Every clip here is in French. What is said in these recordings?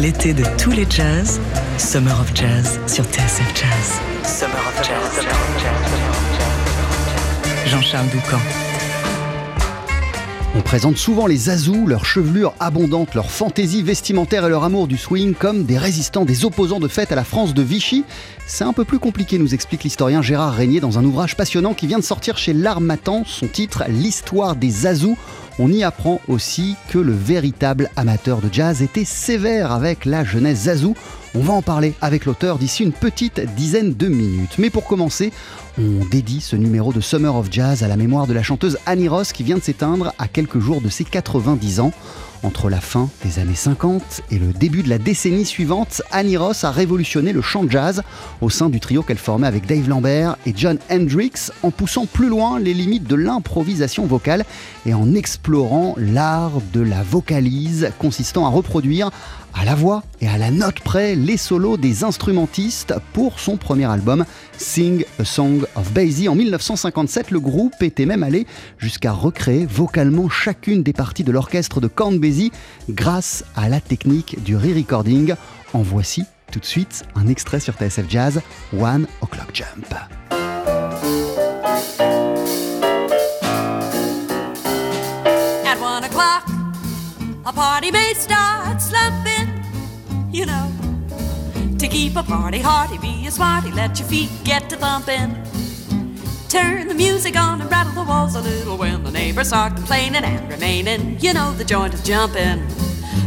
L'été de tous les jazz, Summer of Jazz sur TSF Jazz. Summer of Jazz. Jean-Charles Doucan. On présente souvent les Azous, leur chevelure abondante, leur fantaisie vestimentaire et leur amour du swing comme des résistants, des opposants de fait à la France de Vichy. C'est un peu plus compliqué, nous explique l'historien Gérard Régnier dans un ouvrage passionnant qui vient de sortir chez L'Armatan, son titre L'histoire des Azous. On y apprend aussi que le véritable amateur de jazz était sévère avec la jeunesse Zazou. On va en parler avec l'auteur d'ici une petite dizaine de minutes. Mais pour commencer, on dédie ce numéro de Summer of Jazz à la mémoire de la chanteuse Annie Ross qui vient de s'éteindre à quelques jours de ses 90 ans. Entre la fin des années 50 et le début de la décennie suivante, Annie Ross a révolutionné le chant jazz au sein du trio qu'elle formait avec Dave Lambert et John Hendricks en poussant plus loin les limites de l'improvisation vocale et en explorant l'art de la vocalise consistant à reproduire à la voix et à la note près les solos des instrumentistes pour son premier album Sing a Song of Basie. En 1957, le groupe était même allé jusqu'à recréer vocalement chacune des parties de l'orchestre de Count Basie grâce à la technique du re-recording. En voici tout de suite un extrait sur TSF Jazz, One O'Clock Jump. Keep a party hearty, be a smarty, let your feet get to thumping. Turn the music on and rattle the walls a little when the neighbors start complaining and remaining. You know the joint is jumping.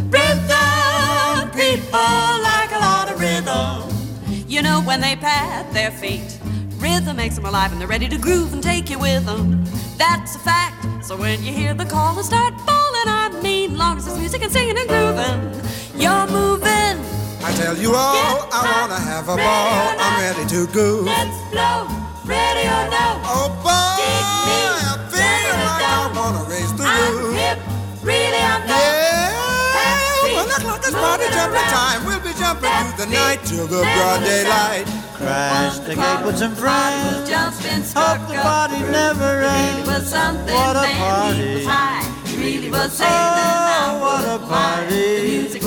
Rhythm, people like a lot of rhythm. You know when they pat their feet, rhythm makes them alive and they're ready to groove and take you with them. That's a fact. So when you hear the call and start falling, I mean, long as it's music and singing and grooving, you're moving. I tell you all, Get I wanna have a ball. I'm ready to go. Let's blow, ready or no. Oh boy, Dig me, I'm feeling ready to like I wanna raise the I'm roof. hip, really I'm not. Yeah, Happy, one o'clock is party moving jumping time. We'll be jumping through the night till the broad daylight. Crash the gate with some friends. Jumping, Hope the party never ends. was What a party. he was high. He really was sailing Oh, what for a the party.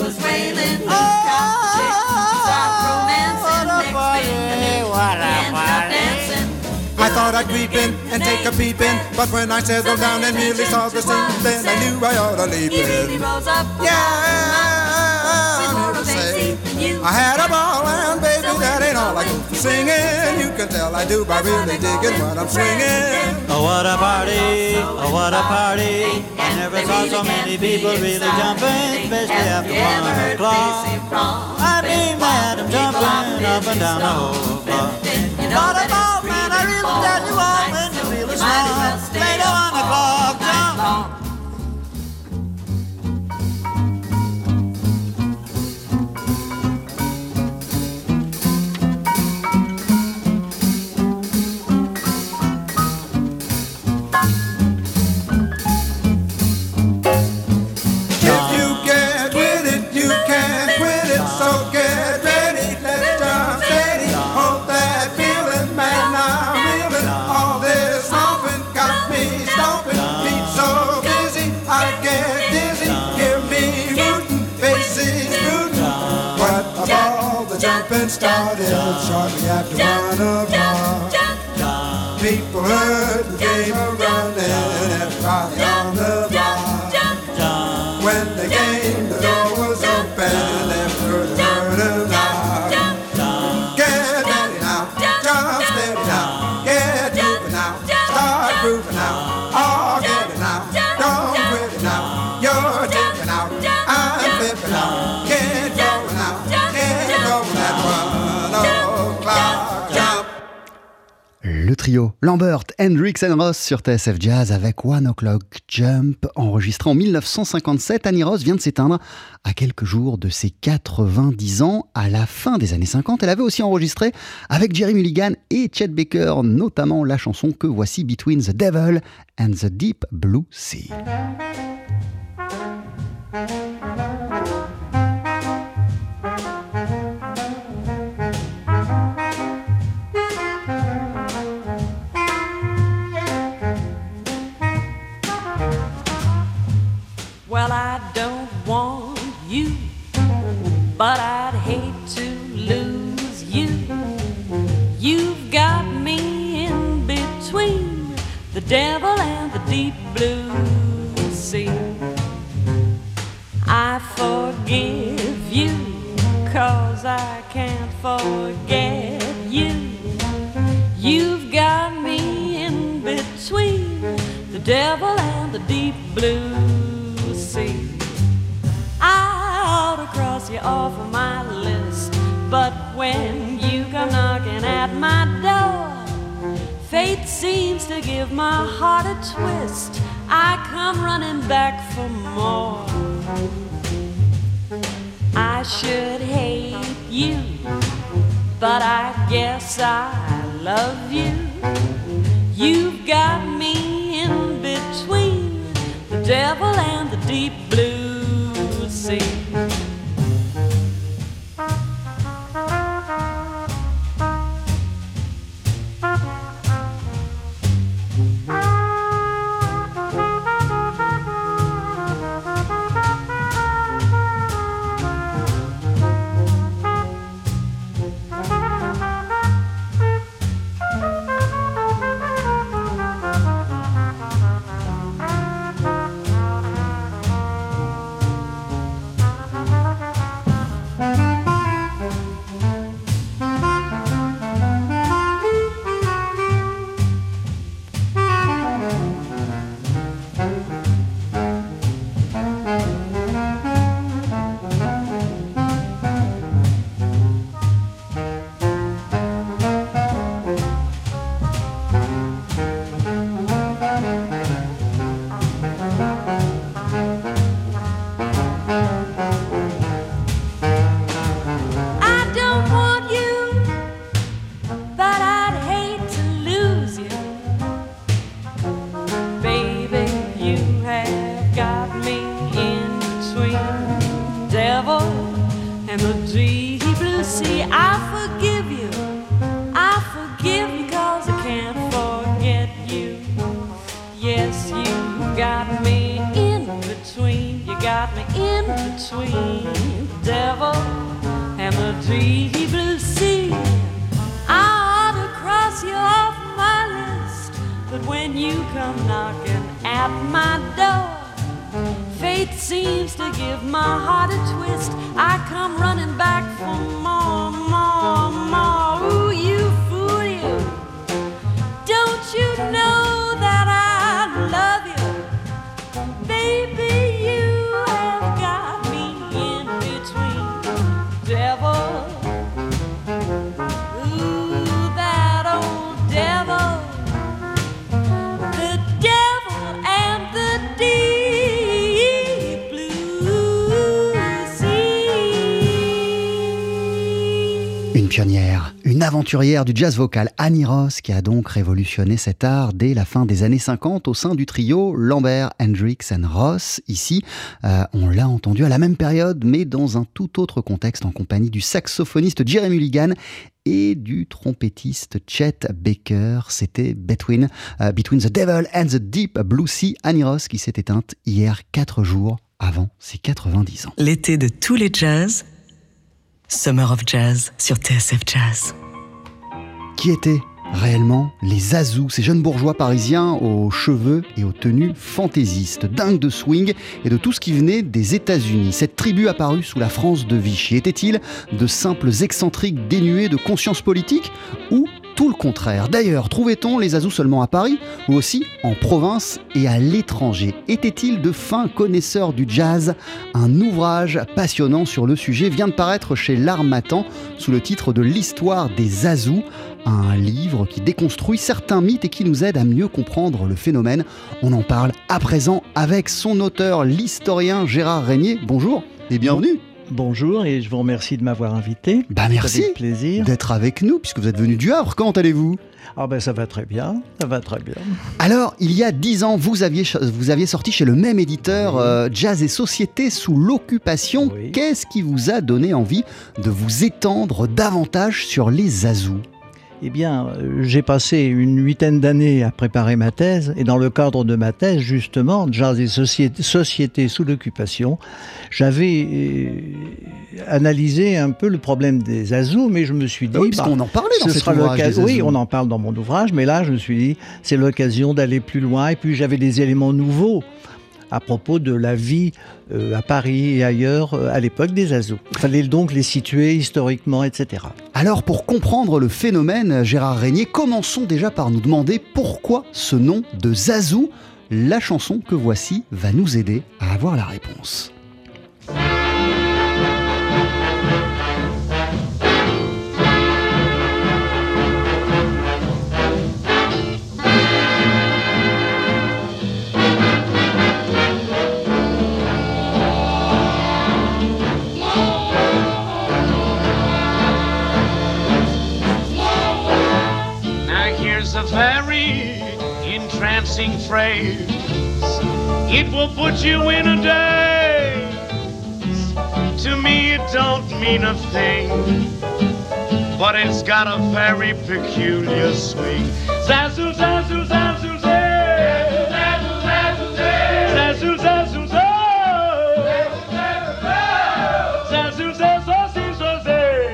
I thought I'd creep in and take a peep in, but when I settled down and really saw the scene, then I knew I ought to leave it. Yeah. I had a ball and baby that ain't all I go for singing. You can tell I do by really digging what I'm swinging. Oh, what a party. Oh, what a party. I never saw so many people really jumping, especially after one o'clock. I mean I'm jumping up and down the whole block. What a ball, man, I really tell you all when you the smart. A one o'clock shortly after one o'clock. People heard Trio Lambert, Hendrix and Ross sur TSF Jazz avec One O'Clock Jump. Enregistré en 1957, Annie Ross vient de s'éteindre à quelques jours de ses 90 ans. À la fin des années 50, elle avait aussi enregistré avec Jerry Mulligan et Chet Baker, notamment la chanson que voici Between the Devil and the Deep Blue Sea. but I'd hate to lose you. You've got me in between the devil and the deep blue sea. I forgive you, cause I can't forget you. You've got me in between the devil and the deep blue ought to cross you off of my list, but when you come knocking at my door, Fate seems to give my heart a twist. I come running back for more. I should hate you, but I guess I love you. You've got me in between the devil and the deep blue sea. Deep blue sea. I ought to cross you off my list, but when you come knocking at my door, fate seems to give my heart a twist. I come running back for more, une aventurière du jazz vocal, Annie Ross, qui a donc révolutionné cet art dès la fin des années 50 au sein du trio Lambert, Hendrix and Ross. Ici, euh, on l'a entendu à la même période, mais dans un tout autre contexte, en compagnie du saxophoniste Jerry Mulligan et du trompettiste Chet Baker. C'était Between, euh, Between the Devil and the Deep Blue Sea, Annie Ross, qui s'est éteinte hier, quatre jours avant ses 90 ans. L'été de tous les jazz. Summer of Jazz sur TSF Jazz. Qui étaient réellement les Azous, ces jeunes bourgeois parisiens aux cheveux et aux tenues fantaisistes, dingues de swing et de tout ce qui venait des États-Unis. Cette tribu apparue sous la France de Vichy était-il de simples excentriques dénués de conscience politique ou tout le contraire. D'ailleurs, trouvait-on les Azous seulement à Paris ou aussi en province et à l'étranger? Étaient-ils de fins connaisseurs du jazz? Un ouvrage passionnant sur le sujet vient de paraître chez L'Armatan sous le titre de L'histoire des Azous, un livre qui déconstruit certains mythes et qui nous aide à mieux comprendre le phénomène. On en parle à présent avec son auteur, l'historien Gérard Régnier. Bonjour et bienvenue. Bonjour et je vous remercie de m'avoir invité. Bah merci plaisir. d'être avec nous puisque vous êtes venu du Havre. Comment allez-vous? Ah ben ça va très bien, ça va très bien. Alors, il y a dix ans, vous aviez, vous aviez sorti chez le même éditeur euh, Jazz et Société sous l'occupation. Oui. Qu'est-ce qui vous a donné envie de vous étendre davantage sur les Azous? Eh bien, euh, j'ai passé une huitaine d'années à préparer ma thèse, et dans le cadre de ma thèse, justement, Jazz et société, société sous l'occupation, j'avais euh, analysé un peu le problème des azous, mais je me suis dit, Ah oui, parce bah, qu'on en parlait dans ce cet ouvrage. des Oui, on en parle dans mon ouvrage, mais là, je me suis dit, c'est l'occasion d'aller plus loin. Et puis, j'avais des éléments nouveaux à propos de la vie euh, à Paris et ailleurs euh, à l'époque des Azous. Il fallait donc les situer historiquement, etc. Alors pour comprendre le phénomène, Gérard Régnier, commençons déjà par nous demander pourquoi ce nom de Zazou. La chanson que voici va nous aider à avoir la réponse. You in a daze. To me, it don't mean a thing, but it's got a very peculiar swing. Zazu, zazu, zazu. Zazu, zazu. Zazu, zazu. Zazu, zazu, zay.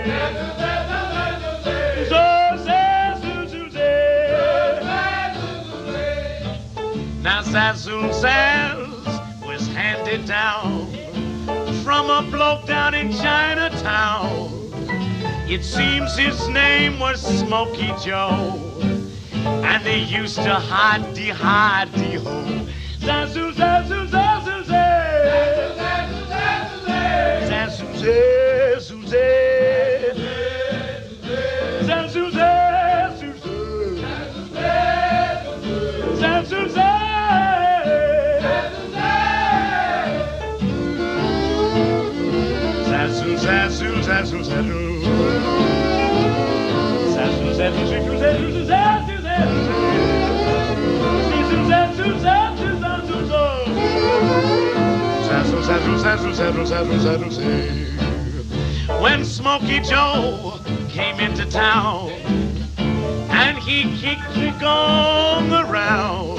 Now Zazul Zaz from a bloke down in Chinatown. It seems his name was Smokey Joe, and they used to hide de hide de ho. Zazu Zazu Zazu Zaz. Zazu Zazu When Smokey Joe came into town and he kicked the gong around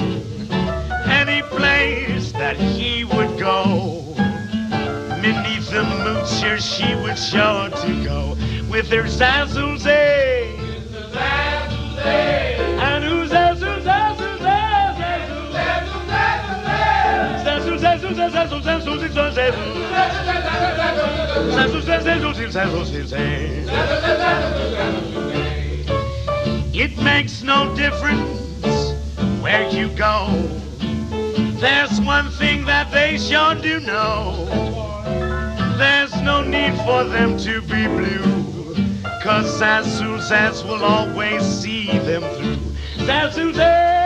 any place that he would go. Minnie the Moocher, she would sure to go with her zazzle eh? It makes no difference where you go. There's one thing that they sure do know. There's no need for them to be blue. Cause Zazu Zaz will always see them through. Zazu Zazu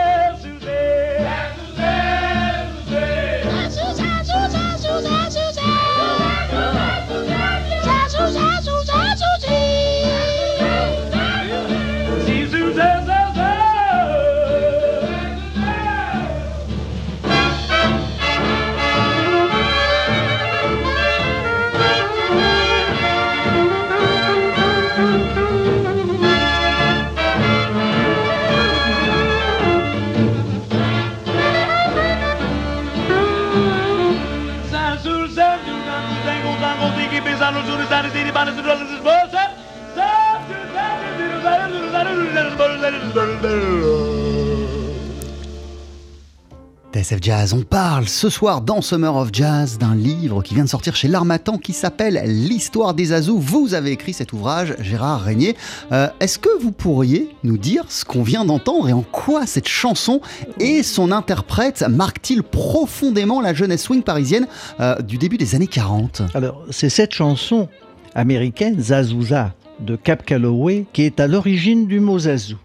Jazz, on parle ce soir dans Summer of Jazz d'un livre qui vient de sortir chez l'Armatan qui s'appelle L'histoire des Azous. Vous avez écrit cet ouvrage, Gérard Régnier. Euh, Est-ce que vous pourriez nous dire ce qu'on vient d'entendre et en quoi cette chanson et son interprète marquent-ils profondément la jeunesse swing parisienne euh, du début des années 40 Alors, c'est cette chanson américaine, Zazouza, de Cap Calloway, qui est à l'origine du mot Zazou.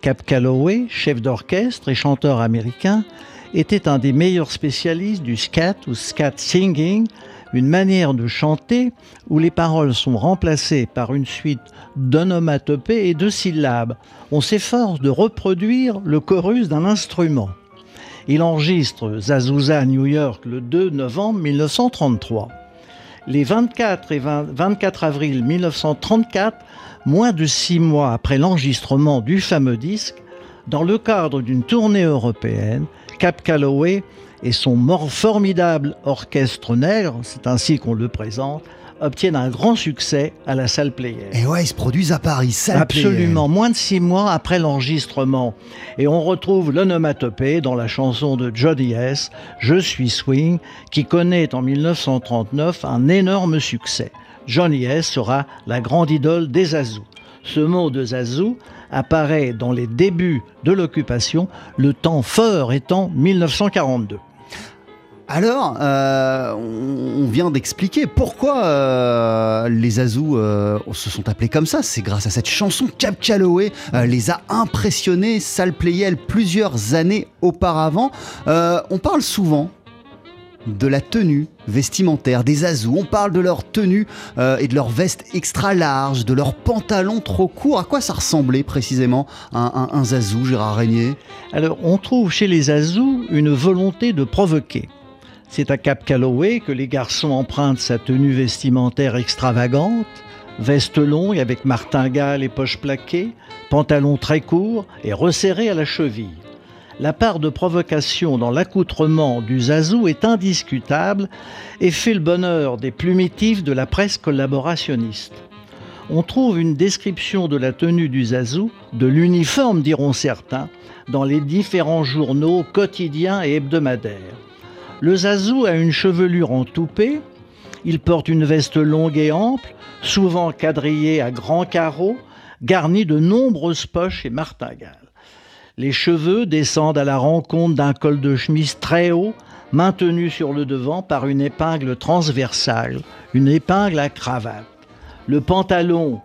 Cap Calloway, chef d'orchestre et chanteur américain, était un des meilleurs spécialistes du scat ou scat singing, une manière de chanter où les paroles sont remplacées par une suite d'onomatopées et de syllabes. On s'efforce de reproduire le chorus d'un instrument. Il enregistre Zazouza à New York le 2 novembre 1933. Les 24 et 20 24 avril 1934, moins de six mois après l'enregistrement du fameux disque, dans le cadre d'une tournée européenne, Cap Calloway et son formidable orchestre nègre, c'est ainsi qu'on le présente, obtiennent un grand succès à la salle Playel. Et ouais, ils se produisent à Paris, salle Absolument, moins de six mois après l'enregistrement. Et on retrouve l'onomatopée dans la chanson de Johnny S, Je suis swing, qui connaît en 1939 un énorme succès. Johnny S sera la grande idole des Azous. Ce mot de Zazou apparaît dans les débuts de l'occupation, le temps fort étant 1942. Alors, euh, on vient d'expliquer pourquoi euh, les Azous euh, se sont appelés comme ça. C'est grâce à cette chanson. Cap Calloway les a impressionnés, Sal Playel, plusieurs années auparavant. On parle souvent de la tenue vestimentaire des Azous. On parle de leur tenue euh, et de leur veste extra large, de leurs pantalons trop courts. À quoi ça ressemblait précisément un, un, un Gérard Régnier? Alors, on trouve chez les Azous une volonté de provoquer. C'est à Cap Calloway que les garçons empruntent sa tenue vestimentaire extravagante, veste longue avec martingale et poches plaquées, pantalon très court et resserré à la cheville. La part de provocation dans l'accoutrement du Zazou est indiscutable et fait le bonheur des plumitifs de la presse collaborationniste. On trouve une description de la tenue du Zazou, de l'uniforme diront certains, dans les différents journaux quotidiens et hebdomadaires. Le Zazou a une chevelure en toupet, il porte une veste longue et ample, souvent quadrillée à grands carreaux, garnie de nombreuses poches et martingales. Les cheveux descendent à la rencontre d'un col de chemise très haut, maintenu sur le devant par une épingle transversale, une épingle à cravate. Le pantalon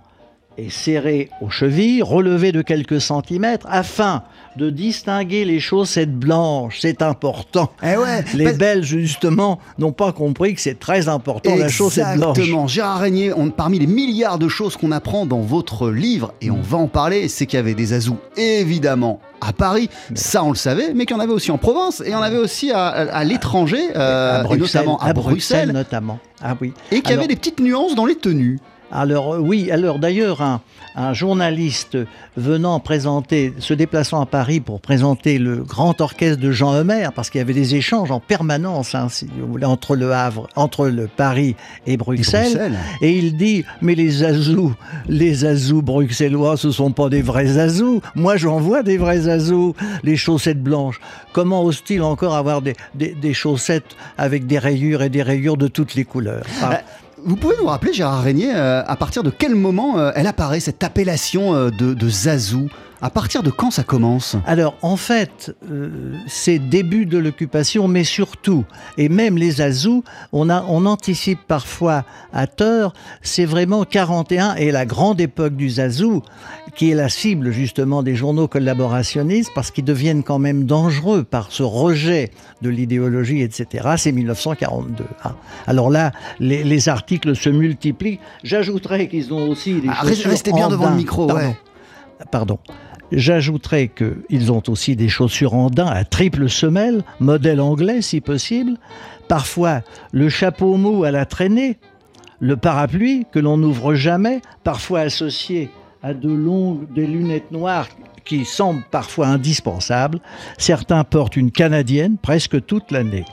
est serré aux chevilles, relevé de quelques centimètres, afin de distinguer les chaussettes blanches. C'est important. Eh ouais, Les parce- Belges, justement, n'ont pas compris que c'est très important la chaussette blanche. Exactement. Gérard Régnier, on- parmi les milliards de choses qu'on apprend dans votre livre, et on va en parler, c'est qu'il y avait des Azous, évidemment, à Paris. Ça, on le savait, mais qu'il y en avait aussi en province, et en avait aussi à, à- à l'étranger, euh, à Bruxelles, notamment à, Bruxelles, notamment. Ah oui. et qu'il y avait des petites nuances dans les tenues. Alors euh, oui, alors d'ailleurs un, un journaliste venant présenter, se déplaçant à Paris pour présenter le grand orchestre de Jean Homer, parce qu'il y avait des échanges en permanence, hein, si vous voulez, entre le Havre, entre le Paris et Bruxelles. Bruxelles. Et il dit, mais les Azous, les Azous bruxellois, ce sont pas des vrais Azous. Moi, j'en vois des vrais Azous, les chaussettes blanches. Comment ose-t-il encore avoir des, des- des chaussettes avec des rayures et des rayures de toutes les couleurs? Euh, Vous pouvez nous rappeler, Gérard Régnier, euh, à partir de quel moment euh, elle apparaît, cette appellation euh, de, de Zazou À partir de quand ça commence? Alors, en fait, c'est début de l'occupation, mais surtout, et même les Azous, on, a, on anticipe parfois à tort, c'est vraiment 41 et la grande époque du Zazou, qui est la cible justement des journaux collaborationnistes, parce qu'ils deviennent quand même dangereux par ce rejet de l'idéologie, etc. C'est 1942. hein. Alors là, les, les articles se multiplient. J'ajouterais qu'ils ont aussi des Ah, chaussures Restez bien en devant le micro, Pardon. ouais. Pardon. J'ajouterais qu'ils ont aussi des chaussures en daim à triple semelle, modèle anglais si possible, parfois le chapeau mou à la traînée, le parapluie que l'on n'ouvre jamais, parfois associé à de longues des lunettes noires qui semblent parfois indispensables. Certains portent une canadienne presque toute l'année.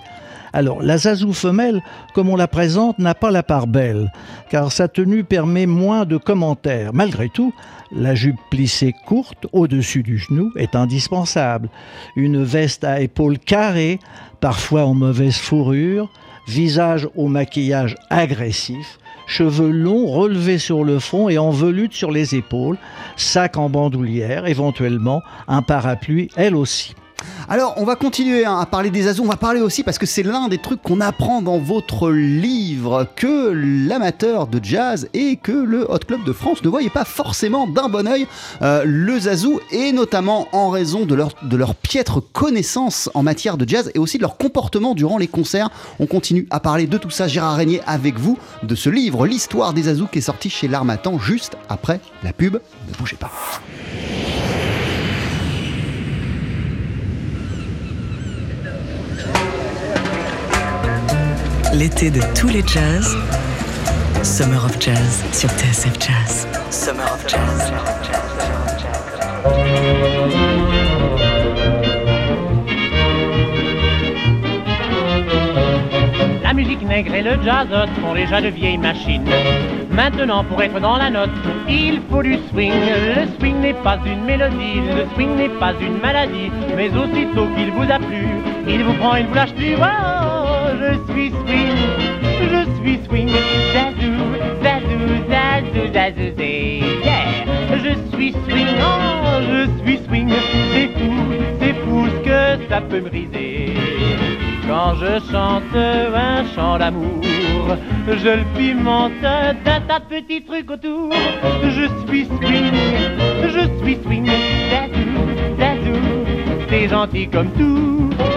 Alors, la zazou femelle, comme on la présente, n'a pas la part belle, car sa tenue permet moins de commentaires. Malgré tout, la jupe plissée courte au-dessus du genou est indispensable. Une veste à épaules carrées, parfois en mauvaise fourrure, visage au maquillage agressif, cheveux longs relevés sur le front et en velute sur les épaules, sac en bandoulière, éventuellement un parapluie elle aussi. Alors, on va continuer hein, à parler des Azous. On va parler aussi, parce que c'est l'un des trucs qu'on apprend dans votre livre, que l'amateur de jazz et que le Hot Club de France ne voyaient pas forcément d'un bon oeil euh, le Zazou, et notamment en raison de leur, de leur piètre connaissance en matière de jazz et aussi de leur comportement durant les concerts. On continue à parler de tout ça, Gérard Régnier, avec vous, de ce livre, L'histoire des Azous, qui est sorti chez l'Armatan juste après la pub. Ne bougez pas. L'été de tous les jazz. Summer of Jazz sur TSF Jazz. Summer of Jazz. La musique nègre et le jazz sont déjà de vieilles machines. Maintenant, pour être dans la note, il faut du swing. Le swing n'est pas une mélodie, le swing n'est pas une maladie. Mais aussitôt qu'il vous a plu, il vous prend, il vous lâche plus. Je suis swing, je suis swing. Zazou, zazou, zazou, zazou, zé. Yeah. Je suis swing, oh, je suis swing. C'est fou, c'est fou ce que ça peut briser. Quand je chante un chant d'amour, je le pimente d'un tas de petits trucs autour. Je suis swing, je suis swing, zazou, zazou, c'est gentil comme tout.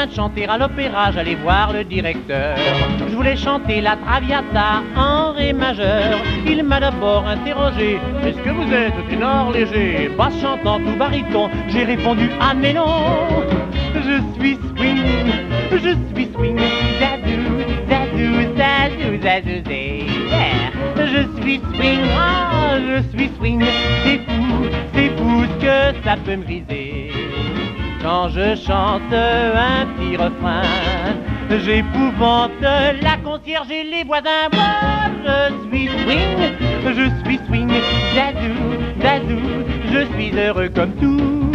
De chanter à l'opéra, j'allais voir le directeur. Je voulais chanter la Traviata en ré majeur. Il m'a d'abord interrogé Est-ce que vous êtes ténor léger Basse chantant tout baryton? J'ai répondu Ah, mais non Je suis swing, je suis swing. Zazou, zazou, zé. Yeah. Je suis swing, ah, je suis swing. C'est fou, c'est fou ce que ça peut me briser. Quand je chante un petit refrain, j'épouvante la concierge et les voisins. Moi, je suis swing, je suis swing, zazou, zazou, je suis heureux comme tout.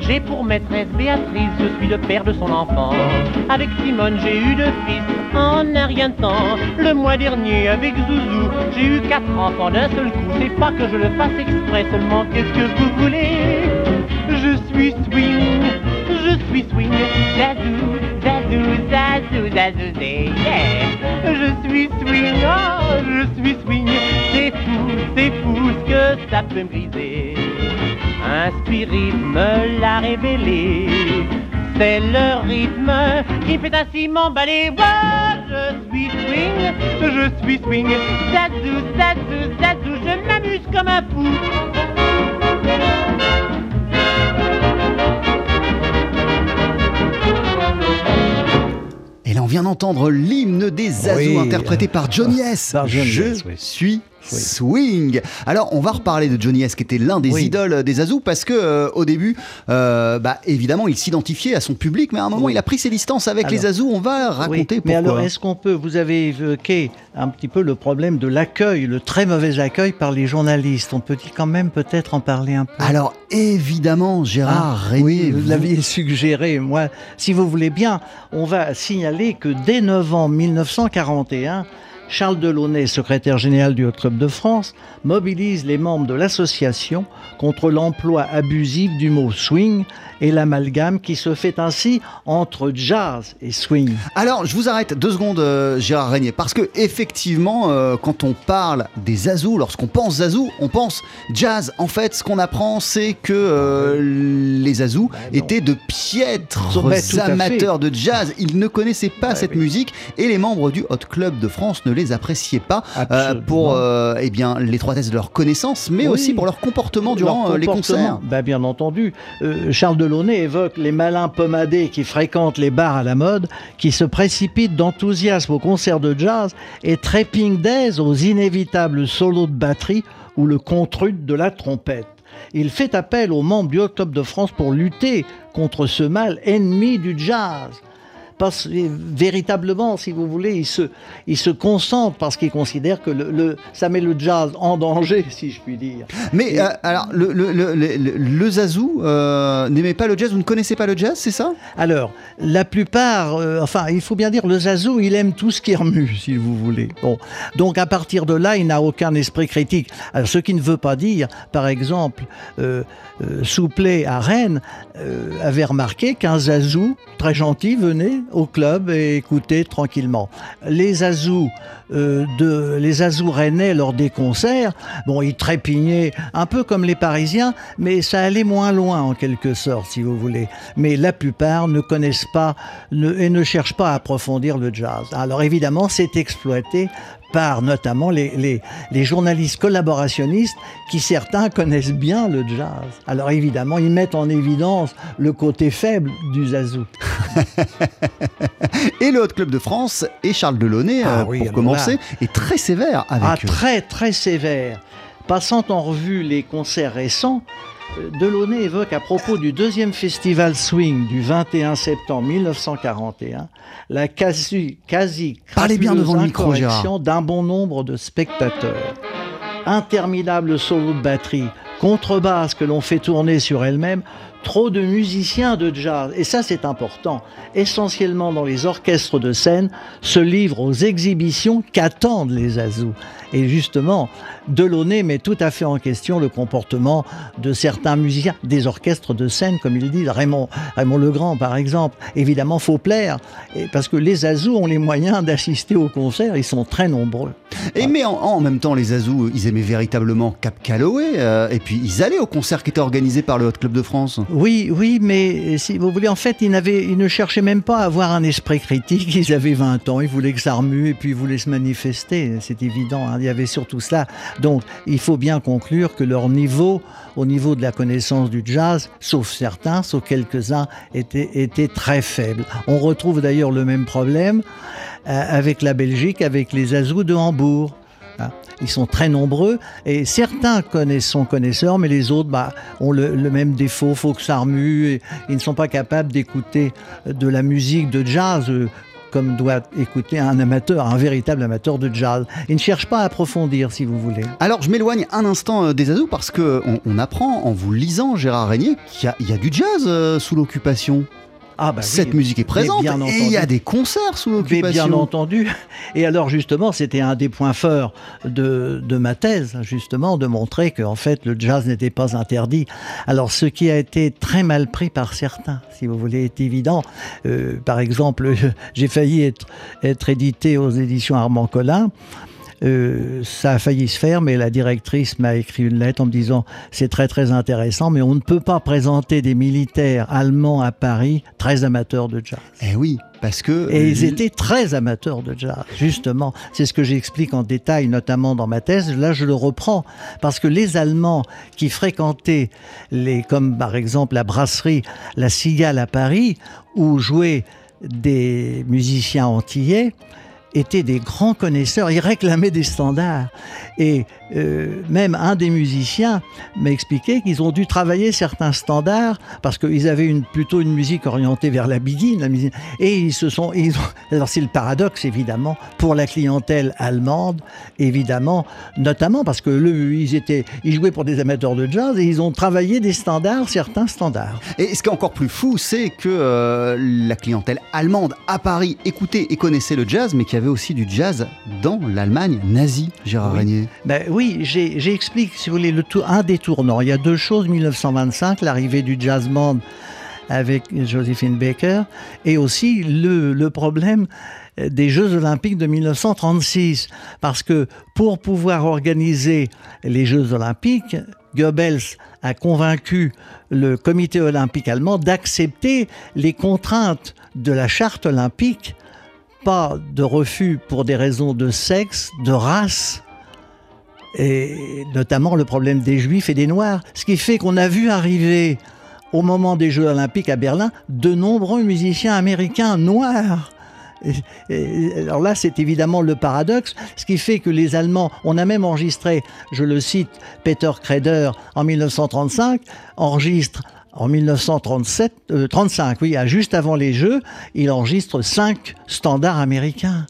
J'ai pour maîtresse Béatrice, je suis le père de son enfant. Avec Simone, j'ai eu deux fils en un rien de temps. Le mois dernier, avec Zouzou, j'ai eu quatre enfants d'un seul coup. C'est pas que je le fasse exprès, seulement qu'est-ce que vous voulez? Je suis swing, je suis swing, zazou, zazou, zazou, zazou, yeah. Je suis swing, oh, je suis swing, c'est fou, c'est fou ce que ça peut me briser. Un spirisme l'a révélé. C'est le rythme qui fait ainsi m'emballer. Moi, je suis swing, je suis swing. Zazou, zazou, zazou, je m'amuse comme un fou. Et là, on vient d'entendre l'hymne des Zazou Oui. interprété par Johnny S. Par Johnny Je S, oui. suis swing. Alors, on va reparler de Johnny S, qui était l'un des Oui. idoles des Zazou, parce que euh, au début, euh, bah, évidemment, il s'identifiait à son public, mais à un moment, Oui. il a pris ses distances avec les Zazou. On va raconter pourquoi. Mais alors, est-ce qu'on peut, vous avez évoqué un petit peu le problème de l'accueil, le très mauvais accueil par les journalistes. On peut quand même peut-être en parler un peu? Alors, évidemment, Gérard Ah, Régnier, oui, vous vous- l'aviez suggéré. Moi, si vous voulez bien, on va signaler que dès novembre 1941, Charles Delaunay, secrétaire général du Hot Club de France, mobilise les membres de l'association contre l'emploi abusif du mot swing et l'amalgame qui se fait ainsi entre jazz et swing. Alors, je vous arrête deux secondes, euh, Gérard Régnier, parce que effectivement, euh, quand on parle des Zazou, lorsqu'on pense Zazou, on pense jazz. En fait, ce qu'on apprend, c'est que euh, les Zazou Bah étaient de piètres amateurs de jazz. Ils ne connaissaient pas Ouais, cette oui. musique et les membres du Hot Club de France ne les appréciaient pas euh, pour euh, eh bien l'étroitesse de leurs connaissances, mais Oui. aussi pour leur comportement durant Leur euh, les concerts. bah, bien entendu. Charles Delaunay évoque les malins pommadés qui fréquentent les bars à la mode, qui se précipitent d'enthousiasme au concert de jazz et trépignent d'aise aux inévitables solos de batterie ou le contrude de la trompette. Il fait appel aux membres du Club de France pour lutter contre ce mal ennemi du jazz. Parce que véritablement, si vous voulez, il se, il se concentre parce qu'il considère que le, le- ça met le jazz en danger, si je puis dire. Mais euh, alors, le, le, le, le- le Zazou euh, n'aimait pas le jazz, vous ne connaissez pas le jazz, c'est ça? Alors, la plupart, euh, enfin, il faut bien dire, le Zazou, il aime tout ce qui remue, si vous voulez. Bon, donc à partir de là, il n'a aucun esprit critique. Alors, ce qui ne veut pas dire, par exemple, Souplet à Rennes avait remarqué qu'un Zazou, très gentil, venait au club et écoutait tranquillement. Les Zazous, euh, de, les Zazous rennais lors des concerts, bon, ils trépignaient un peu comme les Parisiens, mais ça allait moins loin en quelque sorte, si vous voulez. Mais la plupart ne connaissent pas et ne cherchent pas à approfondir le jazz. Alors évidemment, c'est exploité par notamment les, les, les journalistes collaborationnistes qui certains connaissent bien le jazz. Alors évidemment, ils mettent en évidence le côté faible du Zazou. Et le Hot Club de France et Charles Delaunay, Ah euh, oui, pour commencer, est très sévère avec Ah, eux. très très sévère. Passant en revue les concerts récents, Delaunay évoque à propos du deuxième festival swing du 21 septembre 1941 la quasi quasi Parlez bien devant le micro, incorrection d'un bon nombre de spectateurs. Interminable solo de batterie, contrebasse que l'on fait tourner sur elle-même, trop de musiciens de jazz, et ça c'est important, essentiellement dans les orchestres de scène, se livrent aux exhibitions qu'attendent les azous. Et justement, Delaunay met tout à fait en question le comportement de certains musiciens, des orchestres de scène, comme il dit, Raymond, Raymond Legrand par exemple. Évidemment, faut plaire, parce que les azous ont les moyens d'assister au concert, ils sont très nombreux. Et mais en, en même temps, les Azous, ils aimaient véritablement Cap Calloway, euh, et puis ils allaient au concert qui était organisé par le Hot Club de France. Oui, oui, mais si vous voulez, en fait, ils, ne cherchaient même pas à avoir un esprit critique. Ils avaient 20 ans, ils voulaient que ça remue et puis ils voulaient se manifester. C'est évident, hein, il y avait surtout cela. Donc, il faut bien conclure que leur niveau, au niveau de la connaissance du jazz, sauf certains, sauf quelques-uns, était, très faible. On retrouve d'ailleurs le même problème euh, avec la Belgique, avec les Azous de Hambourg. Ils sont très nombreux et certains connaissent, sont connaisseurs, mais les autres bah, ont le, même défaut, faut que ça remue. Et ils ne sont pas capables d'écouter de la musique de jazz euh, comme doit écouter un amateur, un véritable amateur de jazz. Ils ne cherchent pas à approfondir, si vous voulez. Alors, je m'éloigne un instant euh, des Azous parce que on, apprend en vous lisant, Gérard Régnier, qu'il y a- il du jazz euh, sous l'occupation. Ah bah oui. Cette musique est présente bien et il y a des concerts sous Mais l'occupation. bien entendu. Et alors justement, c'était un des points forts de, de ma thèse, justement, de montrer que en fait le jazz n'était pas interdit. Alors ce qui a été très mal pris par certains, si vous voulez, est évident. Euh, par exemple, j'ai failli être, être édité aux éditions Armand Collin. Euh, ça a failli se faire, mais la directrice m'a écrit une lettre en me disant c'est très très intéressant, mais on ne peut pas présenter des militaires allemands à Paris très amateurs de jazz. Eh oui, parce que Et ils étaient très amateurs de jazz, justement. C'est ce que j'explique en détail, notamment dans ma thèse. Là, je le reprends. Parce que les Allemands qui fréquentaient, les, comme par exemple la brasserie La Cigale à Paris, où jouaient des musiciens antillais, étaient des grands connaisseurs, ils réclamaient des standards. Et euh, même un des musiciens m'a expliqué qu'ils ont dû travailler certains standards parce qu'ils avaient une, plutôt une musique orientée vers la biguine, et ils se sont. Alors c'est le paradoxe évidemment pour la clientèle allemande, évidemment, notamment parce que ils étaient, ils jouaient pour des amateurs de jazz et ils ont travaillé des standards, certains standards. Et ce qui est encore plus fou, c'est que euh, la clientèle allemande à Paris écoutait et connaissait le jazz, mais qu'il y avait aussi du jazz dans l'Allemagne nazie, Gérard Oui. Régnier. Ben oui, j'explique, si vous voulez, le tou- un des tournants. Il y a deux choses, 1925, l'arrivée du jazz band avec Josephine Baker, et aussi le, le problème euh, des Jeux olympiques de 1936. Parce que pour pouvoir organiser les Jeux olympiques, Goebbels a convaincu le comité olympique allemand d'accepter les contraintes de la charte olympique, pas de refus pour des raisons de sexe, de race, et notamment le problème des juifs et des noirs. Ce qui fait qu'on a vu arriver au moment des Jeux olympiques à Berlin de nombreux musiciens américains noirs. Et- alors là, c'est évidemment le paradoxe, ce qui fait que les Allemands, on a même enregistré, je le cite, Peter Kreder en 1935, enregistre en 1937, euh, 35, oui, juste avant les Jeux, il enregistre cinq standards américains.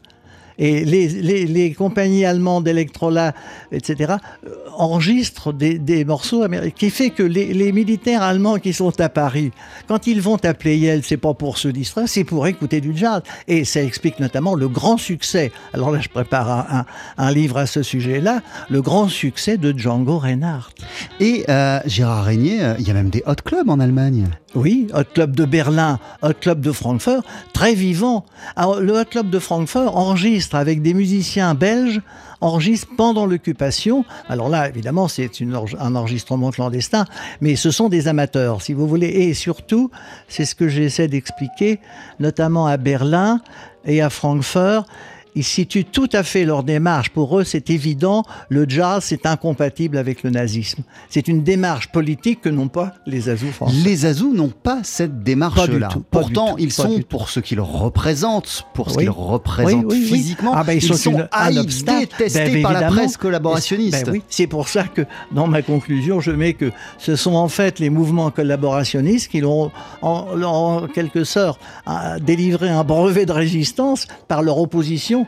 Et les, les- les compagnies allemandes, Electrola, etc., euh, enregistrent des, des morceaux américains. Qui fait que les, les militaires allemands qui sont à Paris, quand ils vont à Playel, c'est pas pour se distraire, c'est pour écouter du jazz. Et ça explique notamment le grand succès. Alors là, je prépare un, un- un livre à ce sujet-là, le grand succès de Django Reinhardt. Et euh, Gérard Régnier, euh, il y a même des hot clubs en Allemagne. Oui, Hot Club de Berlin, Hot Club de Francfort, très vivant. Alors, le Hot Club de Francfort enregistre avec des musiciens belges, enregistre pendant l'occupation. Alors là, évidemment, c'est un enregistrement clandestin, mais ce sont des amateurs, si vous voulez. Et surtout, c'est ce que j'essaie d'expliquer, notamment à Berlin et à Francfort, ils situent tout à fait leur démarche. Pour eux, c'est évident, le jazz, c'est incompatible avec le nazisme. C'est une démarche politique que n'ont pas les Azous français. Les Azous n'ont pas cette démarche-là. Pourtant, ils sont, pour ce qu'ils représentent, pour ce Oui. qu'ils représentent Oui, oui, physiquement, Ah ben, ils sont une- un obstacle. détestés Ben, par la presse collaborationniste. Ben oui, c'est pour ça que dans ma conclusion, je mets que ce sont en fait les mouvements collaborationnistes qui l'ont en, en quelque sorte à- délivré un brevet de résistance par leur opposition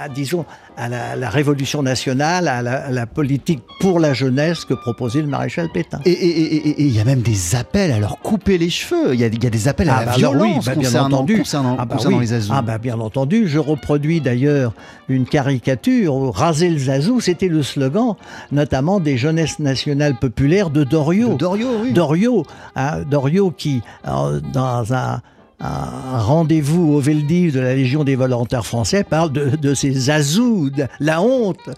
à, disons, à la, la révolution nationale, à la, à la politique pour la jeunesse que proposait le maréchal Pétain. Et il y a même des appels à leur couper les cheveux. Il y a, il y a des appels à la bah alors oui, violence bah bien entendu. concernant, Ah bah concernant oui. les Azous. Ah bah bien entendu, je reproduis d'ailleurs une caricature, raser le Zazou, c'était le slogan notamment des jeunesses nationales populaires de Doriot. De Doriot, oui. Doriot, hein, Doriot qui, euh, dans un, un rendez-vous au Veldiv de la Légion des volontaires français, parle de, ces azous, de la honte.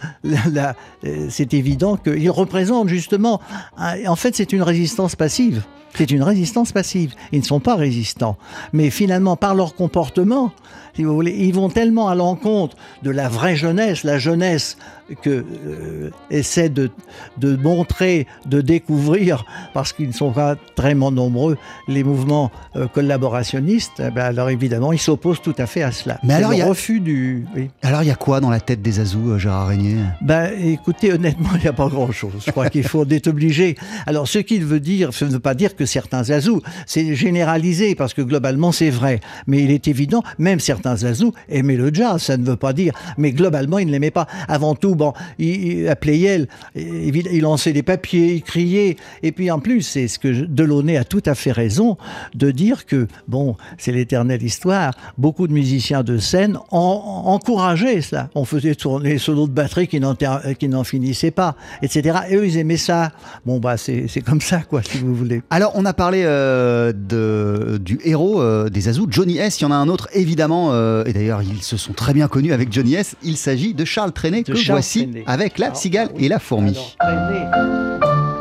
Euh, c'est évident qu'ils représentent justement. en fait, c'est une résistance passive. C'est une résistance passive. Ils ne sont pas résistants. Mais finalement, par leur comportement, ils vont tellement à l'encontre de la vraie jeunesse, la jeunesse que euh, essaie de, de montrer, de découvrir, parce qu'ils ne sont pas très nombreux, les mouvements euh, collaborationnistes, eh ben, alors évidemment, ils s'opposent tout à fait à cela. Mais alors, il y a- refus du... oui. Alors, il y a quoi dans la tête des Azous, euh, Gérard Régnier? Ben, écoutez, honnêtement, il n'y a pas grand-chose. Je crois qu'il faut être obligé. Alors, ce qu'il veut dire, ce ne veut pas dire que certains azous, c'est généralisé, parce que globalement, c'est vrai. Mais il est évident, même certains azous aimaient le jazz, ça ne veut pas dire. Mais globalement, ils ne l'aimaient pas. Avant tout, bon, il, il appelait Yel, il, il lançait des papiers, il criait. Et puis, en plus, c'est ce que Delaunay a tout à fait raison de dire que, bon, c'est l'éternelle histoire, beaucoup de musiciens de scène en- encourageaient cela. On faisait tourner les solos de batterie qui n'en ter- qui n'en finissaient pas, etc. Et eux, ils aimaient ça. Bon, bah, c'est c'est comme ça, quoi, si vous voulez. Alors, on a parlé euh, de, du héros euh, des Azous, Johnny S. Il y en a un autre, évidemment, euh, et d'ailleurs, ils se sont très bien connus avec Johnny S. Il s'agit de Charles Trenet, De que Charles voici Trenet. avec la Alors, cigale oui. et la fourmi. Alors,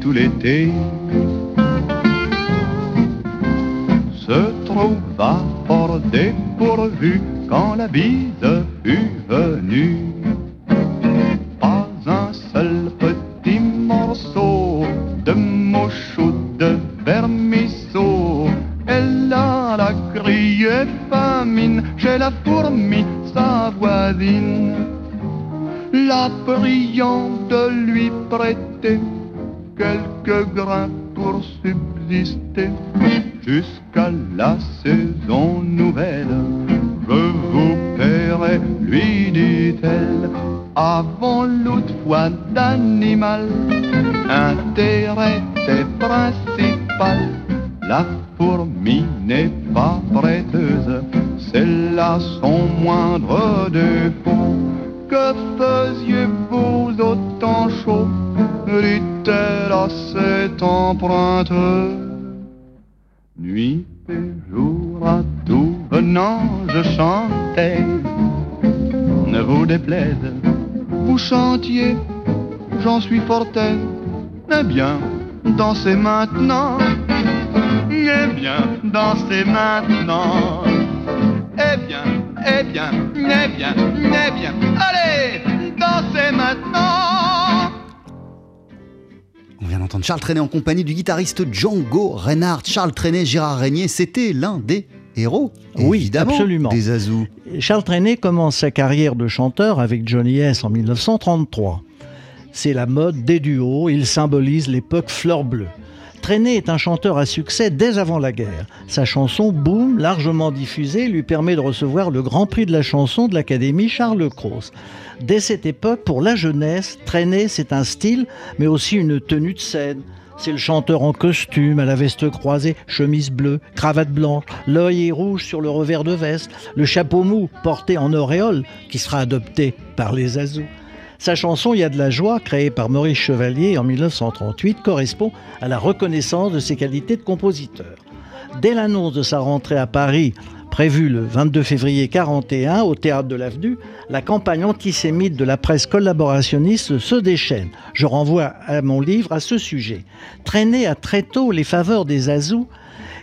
tout l'été jusqu'à la saison nouvelle. Je vous paierai, lui dit-elle, avant l'autre fois d'animal. Intérêt est principal, la fourmi n'est pas prêteuse, c'est là son moindre défaut. Que faisiez-vous autant chaud? Dit-elle à cet emprunteur. Nuit et jour à tout venant, je chantais. Ne vous déplaise, vous chantiez, j'en suis fort aise. Eh bien, dansez maintenant. Eh bien, dansez maintenant. Eh bien, eh bien, eh bien, eh bien. Allez, dansez maintenant. On vient d'entendre Charles Trenet en compagnie du guitariste Django Reinhardt. Charles Trenet, Gérard Régnier, c'était l'un des héros, Oui, évidemment, absolument. des Azous. Charles Trenet commence sa carrière de chanteur avec Johnny S en 1933. C'est la mode des duos, il symbolise l'époque fleur bleue. Trenet est un chanteur à succès dès avant la guerre. Sa chanson Boom, largement diffusée, lui permet de recevoir le Grand Prix de la chanson de l'Académie Charles Cros. Dès cette époque, pour la jeunesse, Trenet, c'est un style, mais aussi une tenue de scène. C'est le chanteur en costume, à la veste croisée, chemise bleue, cravate blanche, l'œil est rouge sur le revers de veste, le chapeau mou porté en auréole, qui sera adopté par les Azous. Sa chanson Il y a de la joie, créée par Maurice Chevalier en 1938, correspond à la reconnaissance de ses qualités de compositeur. Dès l'annonce de sa rentrée à Paris, prévue le 22 février 41 au théâtre de l'Avenue, la campagne antisémite de la presse collaborationniste se déchaîne. Je renvoie à mon livre à ce sujet. Traîné à très tôt les faveurs des Azous,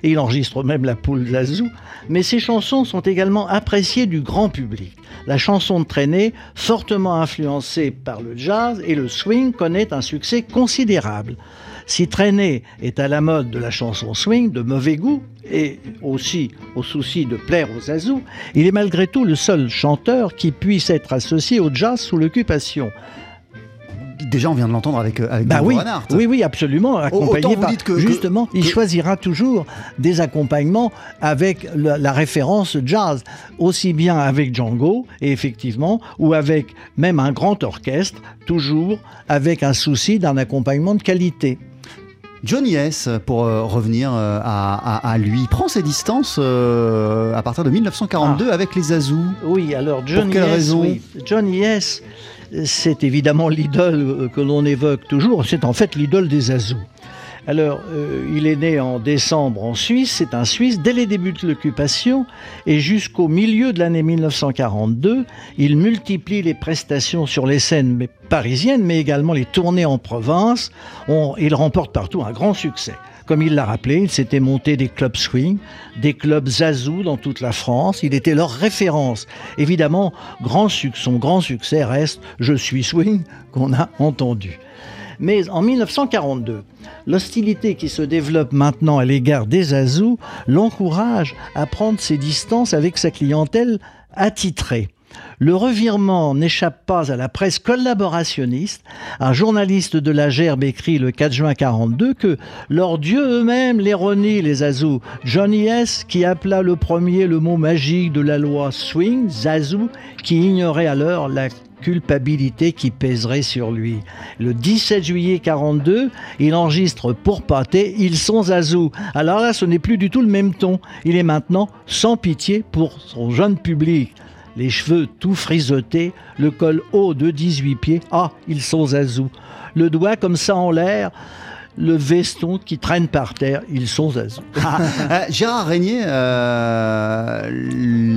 et il enregistre même la poule d'Azou, mais ses chansons sont également appréciées du grand public. La chanson de Traîné, fortement influencée par le jazz et le swing, connaît un succès considérable. Si Traîné est à la mode de la chanson swing, de mauvais goût, et aussi au souci de plaire aux azous, il est malgré tout le seul chanteur qui puisse être associé au jazz sous l'occupation. Déjà, on vient de l'entendre avec, euh, avec Bah oui, Reinhardt. oui, oui, absolument. Accompagné par, que- justement, il que- choisira toujours des accompagnements avec la, la référence jazz, aussi bien avec Django, et effectivement, ou avec même un grand orchestre, toujours avec un souci d'un accompagnement de qualité. Johnny S, pour euh, revenir euh, à, à- à lui, prend ses distances euh, à partir de 1942 avec les Azous. Oui, alors Johnny quelle S, raison oui. Johnny S, c'est évidemment l'idole que l'on évoque toujours. C'est en fait l'idole des Azous. Alors, euh, il est né en décembre en Suisse, c'est un Suisse dès les débuts de l'occupation et jusqu'au milieu de l'année 1942, il multiplie les prestations sur les scènes parisiennes, mais également les tournées en province. Il remporte partout un grand succès. Comme il l'a rappelé, il s'était monté des clubs swing, des clubs zazou dans toute la France. Il était leur référence. Évidemment, son grand succès reste Je suis swing qu'on a entendu. Mais en 1942, l'hostilité qui se développe maintenant à l'égard des Azous l'encourage à prendre ses distances avec sa clientèle attitrée. Le revirement n'échappe pas à la presse collaborationniste. Un journaliste de la Gerbe écrit le 4 juin 42 que leurs dieux eux-mêmes les les Azous. Johnny S., qui appela le premier le mot magique de la loi swing, Zazou, qui ignorait alors la culpabilité qui pèserait sur lui. Le 17 juillet 42, il enregistre pour pâté Ils sont Zazou. Alors là, ce n'est plus du tout le même ton. Il est maintenant sans pitié pour son jeune public. Les cheveux tout frisottés, le col haut de 18 pieds. Ah, ils sont Zazou. Le doigt comme ça en l'air, le veston qui traîne par terre. Ils sont Zazou. Ah, euh, Gérard Régnier, euh,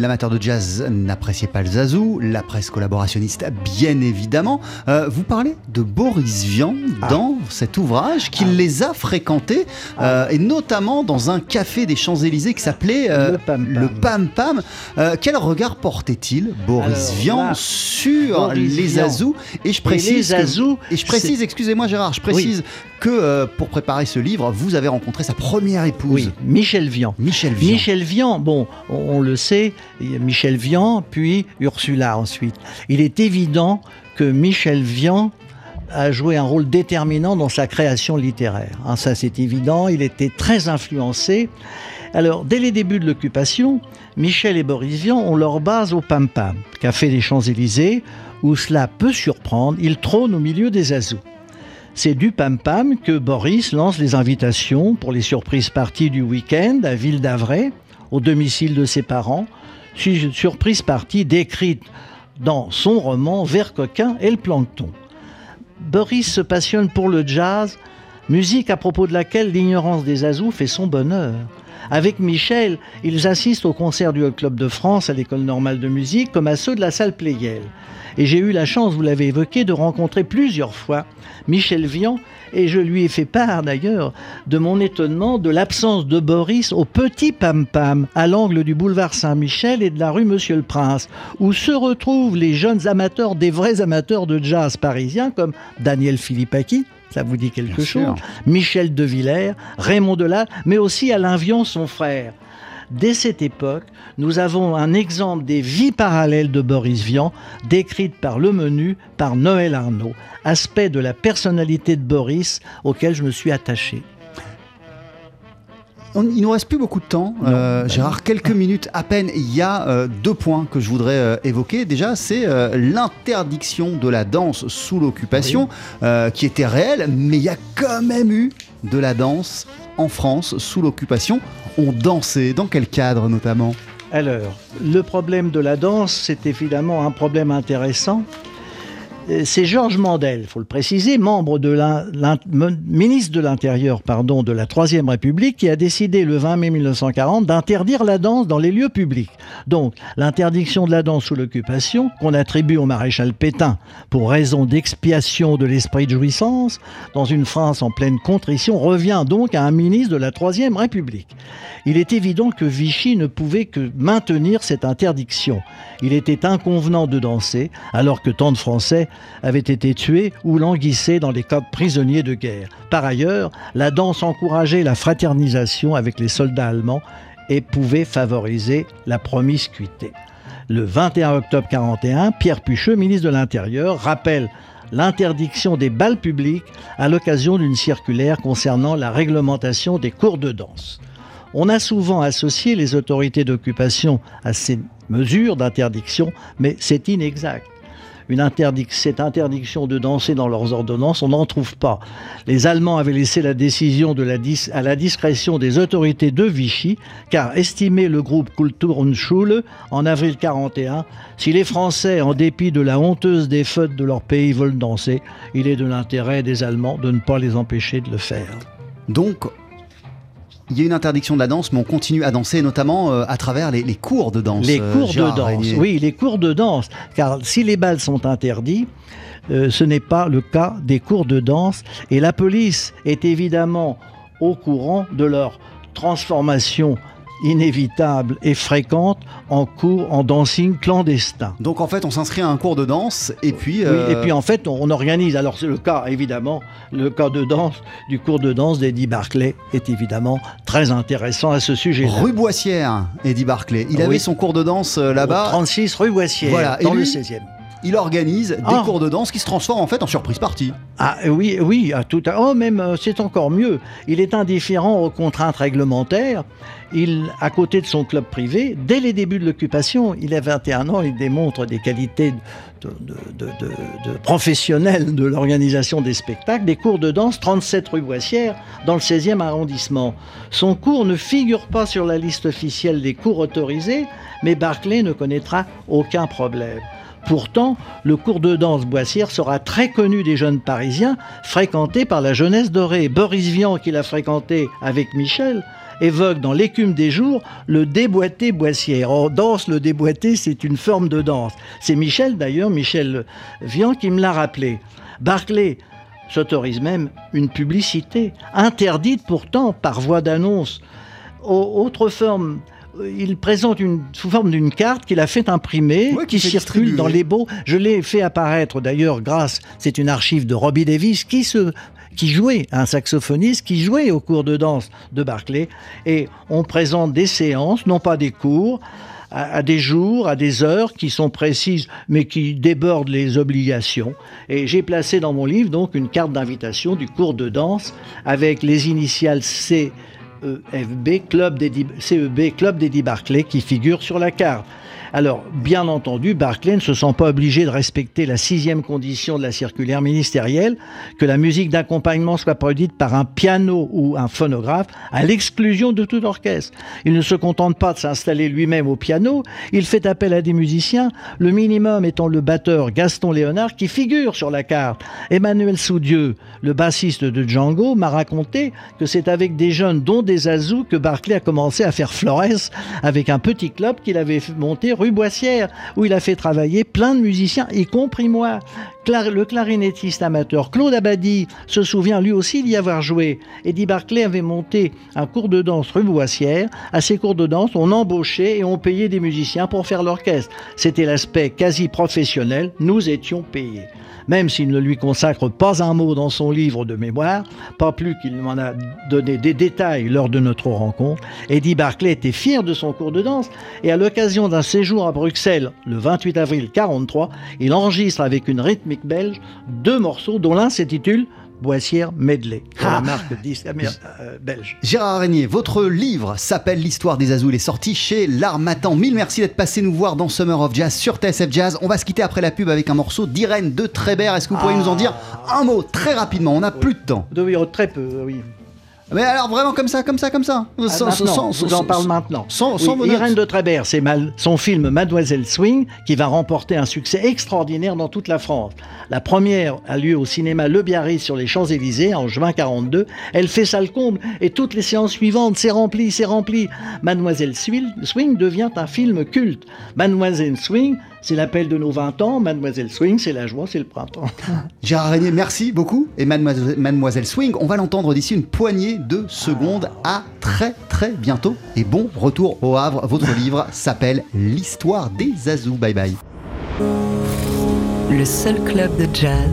l'amateur de jazz n'appréciait pas le zazou, la presse collaborationniste bien évidemment. Euh, vous parlez de Boris Vian dans cet ouvrage, qu'il les a fréquentés, et notamment dans un café des Champs-Élysées qui s'appelait Le Pam Pam. le Pam Pam. Quel regard portait-il, Boris Alors, Vian, là, sur Boris les Vian Et je et précise, les que- Azous, et je précise, excusez-moi Gérard, je précise que pour préparer ce livre, vous avez rencontré sa première épouse. Oui, Michel Vian. Michel Vian. Michel Vian, bon, on, le sait, Michel Vian, puis Ursula ensuite. Il est évident que Michel Vian a joué un rôle déterminant dans sa création littéraire. Hein, ça, c'est évident. Il était très influencé. Alors, dès les débuts de l'occupation, Michel et Boris Vian ont leur base au Pam Pam, café des Champs-Élysées, où cela peut surprendre, il trône au milieu des Azous. C'est du Pam Pam que Boris lance les invitations pour les surprises parties du week-end à Ville d'Avray, au domicile de ses parents. Su- Surprise partie décrite dans son roman Vert coquin et le plancton. Boris se passionne pour le jazz, musique à propos de laquelle l'ignorance des Azous fait son bonheur. Avec Michel, ils assistent au concert du Hall Club de France à l'École normale de musique comme à ceux de la salle Pleyel. Et j'ai eu la chance, vous l'avez évoqué, de rencontrer plusieurs fois Michel Vian, et je lui ai fait part d'ailleurs de mon étonnement de l'absence de Boris au petit Pam Pam, à l'angle du boulevard Saint-Michel et de la rue Monsieur le Prince, où se retrouvent les jeunes amateurs, des vrais amateurs de jazz parisiens comme Daniel Philippaki, ça vous dit quelque Bien chose sûr. Michel de Villers, Raymond Delat, mais aussi Alain Vian, son frère. Dès cette époque, nous avons un exemple des vies parallèles de Boris Vian, décrites par le menu par Noël Arnaud, aspect de la personnalité de Boris auquel je me suis attaché. On- il nous reste plus beaucoup de temps. Euh, Gérard, quelques minutes à peine. Il y a euh, deux points que je voudrais euh, évoquer. Déjà, c'est euh, l'interdiction de la danse sous l'occupation, euh, qui était réelle, mais il y a quand même eu de la danse en France sous l'occupation. On dansait. Dans quel cadre notamment? Alors, le problème de la danse, c'est évidemment un problème intéressant. Euh, C'est Georges Mandel, faut le préciser, membre de ministre de l'Intérieur pardon, de la Troisième République, qui a décidé le 20 mai 1940 d'interdire la danse dans les lieux publics. Donc, l'interdiction de la danse sous l'occupation, qu'on attribue au maréchal Pétain pour raison d'expiation de l'esprit de jouissance, dans une France en pleine contrition, revient donc à un ministre de la Troisième République. Il est évident que Vichy ne pouvait que maintenir cette interdiction. Il était inconvenant de danser, alors que tant de Français avaient été tués ou languissaient dans les camps prisonniers de guerre. Par ailleurs, la danse encourageait la fraternisation avec les soldats allemands et pouvait favoriser la promiscuité. Le 21 octobre 41, Pierre Pucheux, ministre de l'Intérieur, rappelle l'interdiction des bals publics à l'occasion d'une circulaire concernant la réglementation des cours de danse. On a souvent associé les autorités d'occupation à ces mesures d'interdiction, mais c'est inexact. Une cette interdiction de danser dans leurs ordonnances, on n'en trouve pas. Les Allemands avaient laissé la décision à la discrétion des autorités de Vichy, car estimait le groupe Kulturschule en avril 41, si les Français, en dépit de la honteuse défaite de leur pays, veulent danser, il est de l'intérêt des Allemands de ne pas les empêcher de le faire. Donc, il y a une interdiction de la danse, mais on continue à danser, notamment euh, à travers les, les cours de danse. Les euh, cours de danse, Régnier. oui, les cours de danse. Car si les balles sont interdits, euh, ce n'est pas le cas des cours de danse. Et la police est évidemment au courant de leur transformation inévitable et fréquente en cours, en dancing clandestin. Donc en fait, on s'inscrit à un cours de danse et puis. Oui, euh, et puis en fait, on, on organise. Alors c'est le cas, évidemment, le cas de danse, du cours de danse d'Eddie Barclay est évidemment très intéressant à ce sujet-là. Rue Boissière, Eddie Barclay. Il Oui. avait son cours de danse euh, là-bas. 36 rue Boissière, Voilà, et dans le lui 16e. Il organise des Ah. cours de danse qui se transforment en fait en surprise party. Ah oui, oui, à tout à... Oh, même, euh, c'est encore mieux. Il est indifférent aux contraintes réglementaires. Il, à côté de son club privé, dès les débuts de l'occupation, il a 21 ans, il démontre des qualités de, de, de- de- de professionnel de l'organisation des spectacles, des cours de danse 37 rue Boissière, dans le 16e arrondissement. Son cours ne figure pas sur la liste officielle des cours autorisés, mais Barclay ne connaîtra aucun problème. Pourtant, le cours de danse Boissière sera très connu des jeunes Parisiens, fréquenté par la jeunesse dorée. Boris Vian, qui l'a fréquenté avec Michel, évoque dans L'écume des jours le déboîté Boissière. En danse, le déboîté, c'est une forme de danse. C'est Michel, d'ailleurs, Michel Vian, qui me l'a rappelé. Barclay s'autorise même une publicité, interdite pourtant par voie d'annonce. Au- Autre forme, il présente une, sous forme d'une carte qu'il a fait imprimer, Ouais, qui qui fait circule distribuer. dans les beaux. Je l'ai fait apparaître d'ailleurs grâce, c'est une archive de Robbie Davis qui se qui jouait, un saxophoniste qui jouait au cours de danse de Barclay. Et on présente des séances, non pas des cours, à, à des jours, à des heures qui sont précises, mais qui débordent les obligations. Et j'ai placé dans mon livre donc une carte d'invitation du cours de danse avec les initiales C. Club d'Eddie- CEB, Club d'Eddie Barclay, qui figure sur la carte. Alors, bien entendu, Barclay ne se sent pas obligé de respecter la sixième condition de la circulaire ministérielle, que la musique d'accompagnement soit produite par un piano ou un phonographe, à l'exclusion de tout orchestre. Il ne se contente pas de s'installer lui-même au piano, il fait appel à des musiciens, le minimum étant le batteur Gaston Léonard qui figure sur la carte. Emmanuel Soudieu, le bassiste de Django, m'a raconté que c'est avec des jeunes, dont des Azous, que Barclay a commencé à faire Flores avec un petit club qu'il avait monté rue Boissière, où il a fait travailler plein de musiciens, y compris moi. Le clarinettiste amateur Claude Abadi se souvient lui aussi d'y avoir joué. Eddie Barclay avait monté un cours de danse rue Boissière. À ces cours de danse, on embauchait et on payait des musiciens pour faire l'orchestre. C'était l'aspect quasi professionnel. Nous étions payés. Même s'il ne lui consacre pas un mot dans son livre de mémoire, pas plus qu'il m'en a donné des détails lors de notre rencontre, Eddie Barclay était fier de son cours de danse et à l'occasion d'un séjour à Bruxelles le 28 avril 43, il enregistre avec une rythmique belge deux morceaux dont l'un s'intitule Boissière Medley, de Ah. la marque disque amér- euh, belge. Gérard Régnier, votre livre s'appelle L'histoire des Azous. Il est sorti chez L'Armatan. Mille merci d'être passé nous voir dans Summer of Jazz sur TSF Jazz. On va se quitter après la pub avec un morceau d'Irène de Trébert. Est-ce que vous pourriez nous en dire un mot très rapidement? On n'a plus de temps. Oui, oh, très peu, oui. Mais alors vraiment comme ça, comme ça, comme ça. Ah, vous en parle maintenant. Sans, Oui, sans Irène de Trébert, c'est son film Mademoiselle Swing qui va remporter un succès extraordinaire dans toute la France. La première a lieu au cinéma Le Biarritz sur les Champs-Élysées en juin 42. Elle fait ça le comble et toutes les séances suivantes, c'est rempli, c'est rempli. Mademoiselle Swing devient un film culte. Mademoiselle Swing, c'est l'appel de nos 20 ans. Mademoiselle Swing, c'est la joie, c'est le printemps. Gérard Régnier, merci beaucoup. Et Mademoiselle, Mademoiselle Swing, on va l'entendre d'ici une poignée de secondes. À très très bientôt. Et bon retour au Havre. Votre livre s'appelle L'histoire des Azous. Bye bye. Le seul club de jazz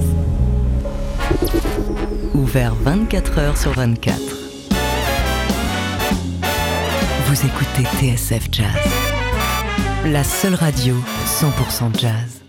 ouvert 24 heures sur 24. Vous écoutez TSF Jazz. La seule radio 100% jazz.